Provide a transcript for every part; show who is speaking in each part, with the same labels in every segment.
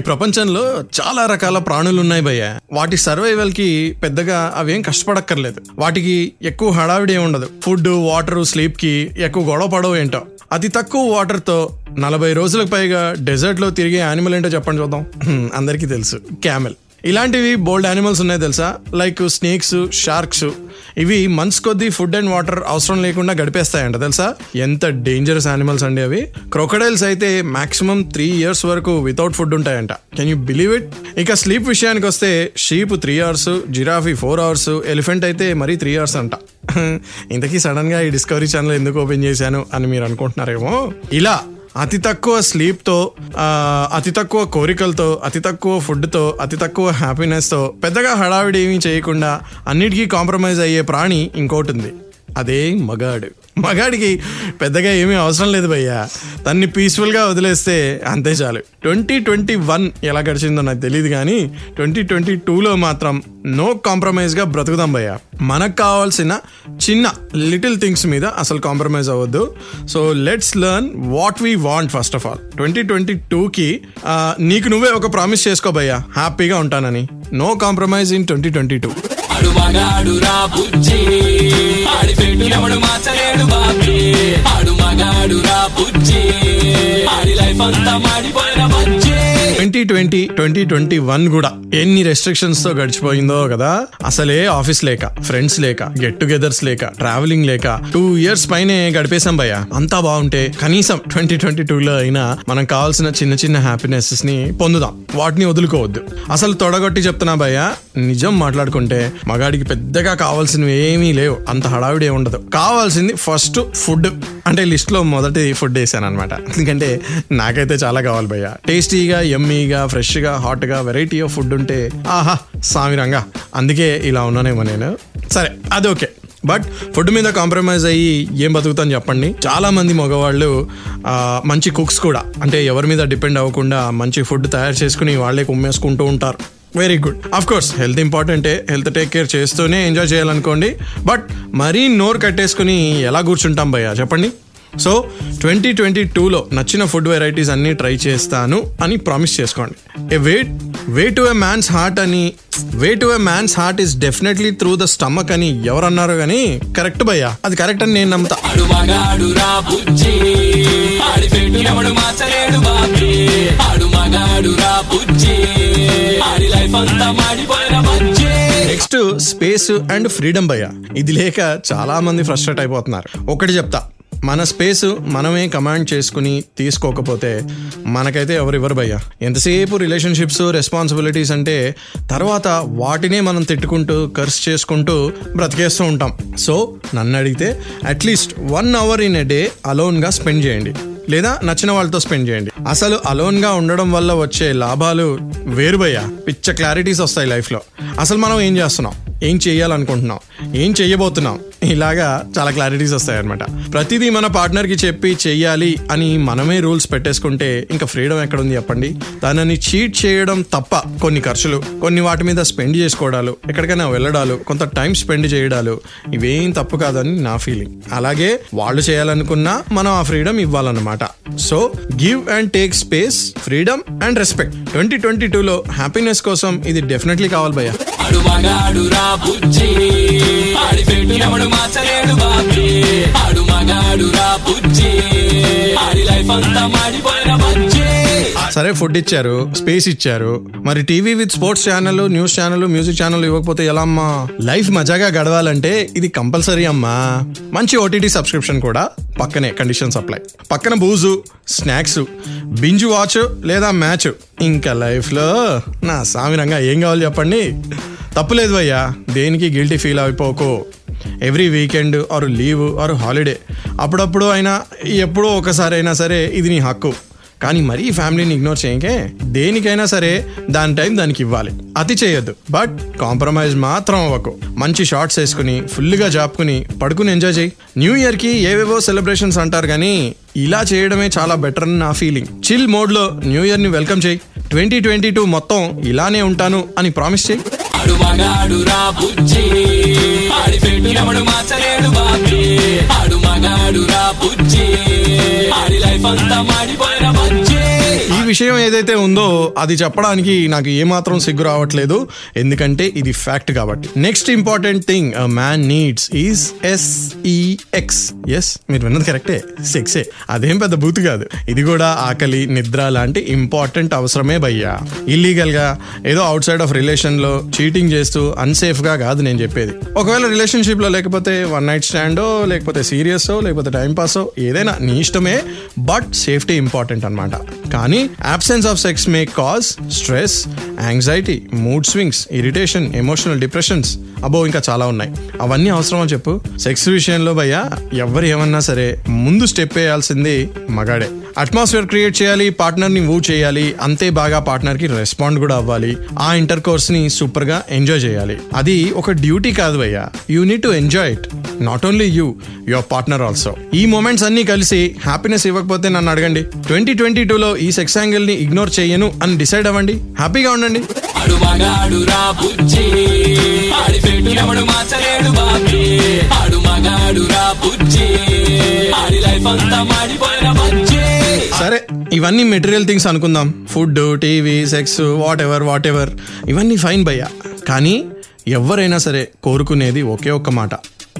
Speaker 1: ఈ ప్రపంచంలో చాలా రకాల ప్రాణులు ఉన్నాయి భయ్య. వాటి సర్వైవల్కి పెద్దగా అవేం కష్టపడక్కర్లేదు. వాటికి ఎక్కువ హడావిడి ఏం ఉండదు. ఫుడ్ వాటర్ స్లీప్కి ఎక్కువ గొడవ పడవు ఏంటో. అతి తక్కువ వాటర్తో నలభై రోజులకు పైగా డెజర్ట్లో తిరిగే యానిమల్ ఏంటో చెప్పండి చూద్దాం. అందరికీ తెలుసు. క్యామెల్. ఇలాంటివి బోల్డ్ యానిమల్స్ ఉన్నాయి తెలుసా? Like snakes sharks. ఇవి మంత్స్ కొద్దీ ఫుడ్ అండ్ వాటర్ అవసరం లేకుండా గడిపేస్తాయంట తెలుసా? ఎంత డేంజరస్ యానిమల్స్ అండి అవి. క్రొకడైల్స్ అయితే మాక్సిమం త్రీ ఇయర్స్ వరకు వితౌట్ ఫుడ్ ఉంటాయంట. కెన్ యూ బిలీవ్ ఇట్ ఇక స్లీప్ విషయానికి వస్తే sheep three hours giraffe four hours elephant అయితే మరీ త్రీ అవర్స్ అంట. ఇంతకీ సడన్గా ఈ డిస్కవరీ ఛానల్ ఎందుకు ఓపెన్ చేశాను అని మీరు అనుకుంటున్నారేమో? ఇలా అతి తక్కువ స్లీప్తో అతి తక్కువ కోరికలతో అతి తక్కువ ఫుడ్తో అతి తక్కువ హ్యాపీనెస్తో పెద్దగా హడావిడి ఏమీ చేయకుండా అన్నిటికీ కాంప్రమైజ్ అయ్యే ప్రాణి ఇంకోటి ఉంది. అదే మగాడు. మగాడికి పెద్దగా ఏమీ అవసరం లేదు భయ్యా. తన్ని పీస్ఫుల్గా వదిలేస్తే అంతే చాలు. ట్వంటీ ట్వంటీ వన్ ఎలా గడిచిందో నాకు తెలియదు కానీ ట్వంటీ ట్వంటీ టూలో మాత్రం నో కాంప్రమైజ్గా బ్రతుకుదాం భయ్యా. మనకు కావాల్సిన చిన్న లిటిల్ థింగ్స్ మీద అసలు కాంప్రమైజ్ అవ్వద్దు. So let's learn what we want first of all twenty twenty టూకి నీకు నువ్వే ఒక ప్రామిస్ చేసుకో భయ్యా. హ్యాపీగా ఉంటానని. No compromise in twenty twenty two
Speaker 2: ఆడు మగాడు రా బుజ్జి. ఆడి పెట్టు ఎవడు మార్చలేడు బాబీ. ఆడు మగాడు రా బుజ్జి. ఆడి లైఫ్ అంతా మాడిపోయిన bajji.
Speaker 1: Twenty twenty twenty twenty one కూడా ఎన్ని రెస్ట్రిక్షన్స్తో గడిచిపోయిందో కదా. అసలే ఆఫీస్ లేక ఫ్రెండ్స్ లేక గెట్ టుగెదర్స్ లేక ట్రావెలింగ్ లేక టూ ఇయర్స్ పైనే గడిపేశాం భయ్య. అంతా బాగుంటే కనీసం ట్వంటీ ట్వంటీ టూ లో అయినా మనం కావాల్సిన చిన్న చిన్న హ్యాపీనెస్ని పొందుదాం. వాటిని వదులుకోవద్దు. అసలు తొడగొట్టి చెప్తున్నా భయ్య నిజం మాట్లాడుకుంటే మగాడికి పెద్దగా కావాల్సినవి ఏమీ లేవు. అంత హడావిడి ఉండదు కావాల్సింది ఫస్ట్ ఫుడ్ అంటే లిస్ట్లో మొదటి ఫుడ్ వేసాను అనమాట ఎందుకంటే నాకైతే చాలా కావాలి భయ్య. టేస్టీగా ఎమ్మీగా ఫ్రెష్గా హాట్గా వెరైటీ ఆఫ్ ఫుడ్ ఉంటే ఆహా సామిరంగా అందుకే ఇలా ఉన్నానేమో నేను. సరే అది ఓకే. బట్ ఫుడ్ మీద కాంప్రమైజ్ అయ్యి ఏం బతుకుతాను చెప్పండి. చాలా మంది మగవాళ్ళు మంచి కుక్స్ కూడా. అంటే ఎవరి మీద డిపెండ్ అవ్వకుండా మంచి ఫుడ్ తయారు చేసుకుని వాళ్ళే కుమ్మేసుకుంటూ ఉంటారు. Very good of course health ఇంపార్టెంటే హెల్త్ టేక్ కేర్ చేస్తూనే ఎంజాయ్ చేయాలనుకోండి. బట్ మరీ నోరు కట్టేసుకుని ఎలా కూర్చుంటాం భయ్యా? చెప్పండి. సో ట్వంటీ ట్వంటీ టూలో నచ్చిన ఫుడ్ వెరైటీస్ అన్నీ ట్రై చేస్తాను అని ప్రామిస్ చేసుకోండి. A wait way to a man's heart అని way to a man's heart is definitely through the stomach అని ఎవరన్నారు కానీ కరెక్ట్ భయ్యా అది కరెక్ట్ అని నేను నమ్ముతా. నెక్స్ట్ స్పేస్ అండ్ ఫ్రీడమ్ భయ్య ఇది లేక చాలా మంది ఫ్రస్ట్రేట్ అయిపోతున్నారు. ఒకటి చెప్తా మన స్పేస్ మనమే కమాండ్ చేసుకుని తీసుకోకపోతే మనకైతే ఎవరివ్వరు భయ్యా. ఎంతసేపు రిలేషన్షిప్స్ రెస్పాన్సిబిలిటీస్ అంటే తర్వాత వాటినే మనం తిట్టుకుంటూ కర్స్ చేసుకుంటూ బ్రతికేస్తూ ఉంటాం. సో నన్ను అడిగితే at least one hour in a day అలోన్గా spend చేయండి. లేదా నచ్చిన వాళ్ళతో స్పెండ్ చేయండి. అసలు అలోన్గా ఉండడం వల్ల వచ్చే లాభాలు వేరుబయ్యా పిచ్చ క్లారిటీస్ వస్తాయి లైఫ్లో అసలు మనం ఏం చేస్తున్నాం? ఏం చేయాలనుకుంటున్నాం? ఏం చేయబోతున్నాం? ఇలాగా చాలా క్లారిటీస్ వస్తాయి అనమాట ప్రతిదీ మన పార్ట్నర్కి చెప్పి చెయ్యాలి అని మనమే రూల్స్ పెట్టేసుకుంటే ఇంకా ఫ్రీడమ్ ఎక్కడుంది చెప్పండి? దానిని చీట్ చేయడం తప్ప కొన్ని ఖర్చులు కొన్ని వాటి మీద స్పెండ్ చేసుకోవడాలు ఎక్కడికైనా వెళ్ళడాలు కొంత టైం స్పెండ్ చేయడాలు ఇవేం తప్పు కాదని నా ఫీలింగ్. అలాగే వాళ్ళు చేయాలనుకున్నా మనం ఆ freedom ఇవ్వాలన్నమాట. So give and take space freedom and respect twenty twenty టూలో హ్యాపీనెస్ కోసం ఇది డెఫినెట్లీ కావాలి భయ్యా.
Speaker 2: ఆడు బుజ్జి ఆడి లైఫ్ అంతా
Speaker 1: సరే ఫుడ్ ఇచ్చారు స్పేస్ ఇచ్చారు. మరి TV with sports channel news channel music channel ఇవ్వకపోతే ఎలా అమ్మా? లైఫ్ మజాగా గడవాలంటే ఇది కంపల్సరీ అమ్మా. మంచి ఓటీటీ సబ్స్క్రిప్షన్ కూడా పక్కనే కండిషన్ సప్లై పక్కన బూజు స్నాక్స్ బింజు వాచ్ లేదా మ్యాచ్ ఇంకా లైఫ్లో నా సామిరంగా ఏం కావాలి చెప్పండి? తప్పులేదు భయ్యా దేనికి guilty feel అయిపోకు. Every weekend or leave or holiday అప్పుడప్పుడు అయినా ఎప్పుడో ఒకసారి అయినా సరే ఇది నీ హక్కు. కానీ మరీ ఫ్యామిలీని ఇగ్నోర్ చేయకే దేనికైనా సరే దాని టైం దానికి ఇవ్వాలి. అతి చేయొద్దు. బట్ కాంప్రమైజ్ మాత్రం అవ్వకు. మంచి షార్ట్స్ వేసుకుని ఫుల్గా జాపుకుని పడుకుని ఎంజాయ్ చేయి. న్యూ ఇయర్కి ఏవేవో సెలబ్రేషన్స్ అంటారు కానీ ఇలా చేయడమే చాలా బెటర్ అని నా ఫీలింగ్. చిల్ మోడ్లో న్యూ ఇయర్ని వెల్కమ్ చేయి. ట్వంటీ ట్వంటీ టూ మొత్తం ఇలానే ఉంటాను అని ప్రామిస్ చేయి.
Speaker 2: ఆడు మగాడు రా బుజ్జి. ఆడి పెట్టు ఎవడు
Speaker 1: విషయం ఏదైతే ఉందో అది చెప్పడానికి నాకు ఏమాత్రం సిగ్గు రావట్లేదు. ఎందుకంటే ఇది ఫ్యాక్ట్ కాబట్టి. Next important thing man needs is S E X yes మీరు విన్నది కరెక్టే. సెక్సే అదేం పెద్ద బూత్ కాదు. ఇది కూడా ఆకలి నిద్ర లాంటి ఇంపార్టెంట్ అవసరమే భయ్యా. ఇల్లీగల్గా ఏదో అవుట్ సైడ్ ఆఫ్ రిలేషన్లో చీటింగ్ చేస్తూ అన్సేఫ్గా కాదు నేను చెప్పేది. ఒకవేళ రిలేషన్షిప్లో లేకపోతే వన్ నైట్ స్టాండో లేకపోతే సీరియస్ లేకపోతే టైం పాస్ ఏదైనా నీ ఇష్టమే బట్ సేఫ్టీ ఇంపార్టెంట్ అన్నమాట. కానీ absence of sex may cause stress anxiety mood swings irritation emotional depressions అబో ఇంకా చాలా ఉన్నాయి. అవన్నీ అవసరమో చెప్పు? సెక్స్ విషయంలో భయ్యా ఎవరు ఏమన్నా సరే ముందు స్టెప్ వేయాల్సింది మగాడే. అట్మాస్ఫియర్ క్రియేట్ చేయాలి పార్ట్నర్ని మూవ్ చేయాలి అంతే బాగా పార్ట్నర్కి రెస్పాండ్ కూడా అవ్వాలి. ఆ ఇంటర్ కోర్స్ని సూపర్గా ఎంజాయ్ చేయాలి. అది ఒక డ్యూటీ కాదు అయ్యా you need to enjoy it not only you your partner also ఈ మూమెంట్స్ అన్ని కలిసి హ్యాపీనెస్ ఇవ్వకపోతే నన్ను అడగండి. ట్వంటీ ట్వంటీ టూలో ఈ సెక్స్ యాంగిల్ని ఇగ్నోర్ చేయను అని డిసైడ్ అవ్వండి. హ్యాపీగా ఉండండి.
Speaker 2: ఆడి లైఫ్ అంతా మాడిపోయిన
Speaker 1: ఇవన్నీ మెటీరియల్ థింగ్స్ అనుకుందాం. Food TV sex whatever whatever ఇవన్నీ ఫైన్ భయ్యా. కానీ ఎవరైనా సరే కోరుకునేది ఒకే ఒక్క మాట.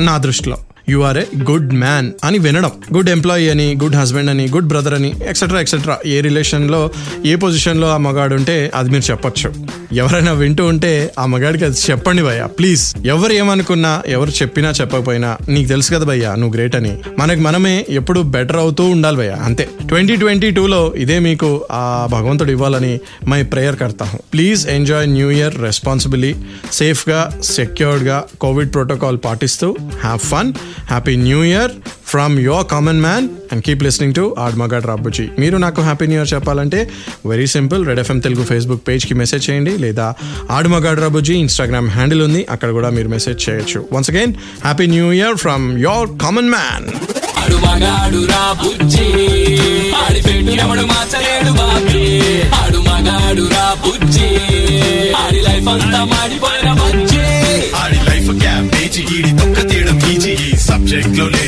Speaker 1: నా దృష్టిలో. You are a good man అని వినడం. గుడ్ ఎంప్లాయీ అని గుడ్ హస్బెండ్ అని గుడ్ బ్రదర్ అని ఎక్సెట్రా ఎక్సెట్రా ఏ రిలేషన్లో ఏ పొజిషన్లో ఆ మగాడు ఉంటే అది మీరు చెప్పొచ్చు. ఎవరైనా వింటూ ఉంటే ఆ మగాడికి అది చెప్పండి భయ్యా ప్లీజ్. ఎవరు ఏమనుకున్నా ఎవరు చెప్పినా చెప్పకపోయినా నీకు తెలుసు కదా భయ్యా నువ్వు గ్రేట్ అని. మనకి మనమే ఎప్పుడు బెటర్ అవుతూ ఉండాలి భయ్యా అంతే. ట్వంటీ ట్వంటీ టూలో ఇదే మీకు ఆ భగవంతుడు ఇవ్వాలని my prayer కర్తాము please enjoy new year responsibly సేఫ్గా సెక్యూర్డ్గా కోవిడ్ ప్రోటోకాల్ పాటిస్తూ have fun happy new year from your common man and keep listening to ఆడ్మగాడ్ రాబుజీ మీరు నాకు హ్యాపీ న్యూ ఇయర్ చెప్పాలంటే very simple Red FM Telugu Facebook పేజ్కి message చేయండి లేదా ఆడ్మగాడ్ రాబుజీ Instagram handle ఉంది అక్కడ కూడా మీరు మెసేజ్ చేయొచ్చు. Once again happy new year from your common man